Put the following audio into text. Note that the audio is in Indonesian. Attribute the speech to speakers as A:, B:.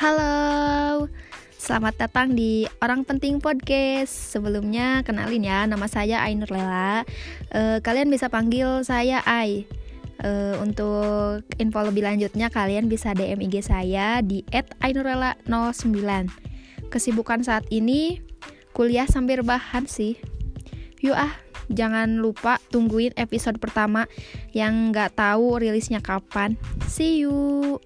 A: Halo, selamat datang di Orang Penting Podcast. Sebelumnya kenalin ya, nama saya Ainur Lela. Uh, kalian bisa panggil saya Ai. Uh, untuk info lebih lanjutnya kalian bisa DM IG saya di @ainurlela09. Kesibukan saat ini kuliah sambil rebahan sih. Yuk ah, jangan lupa tungguin episode pertama yang nggak tahu rilisnya kapan. See you.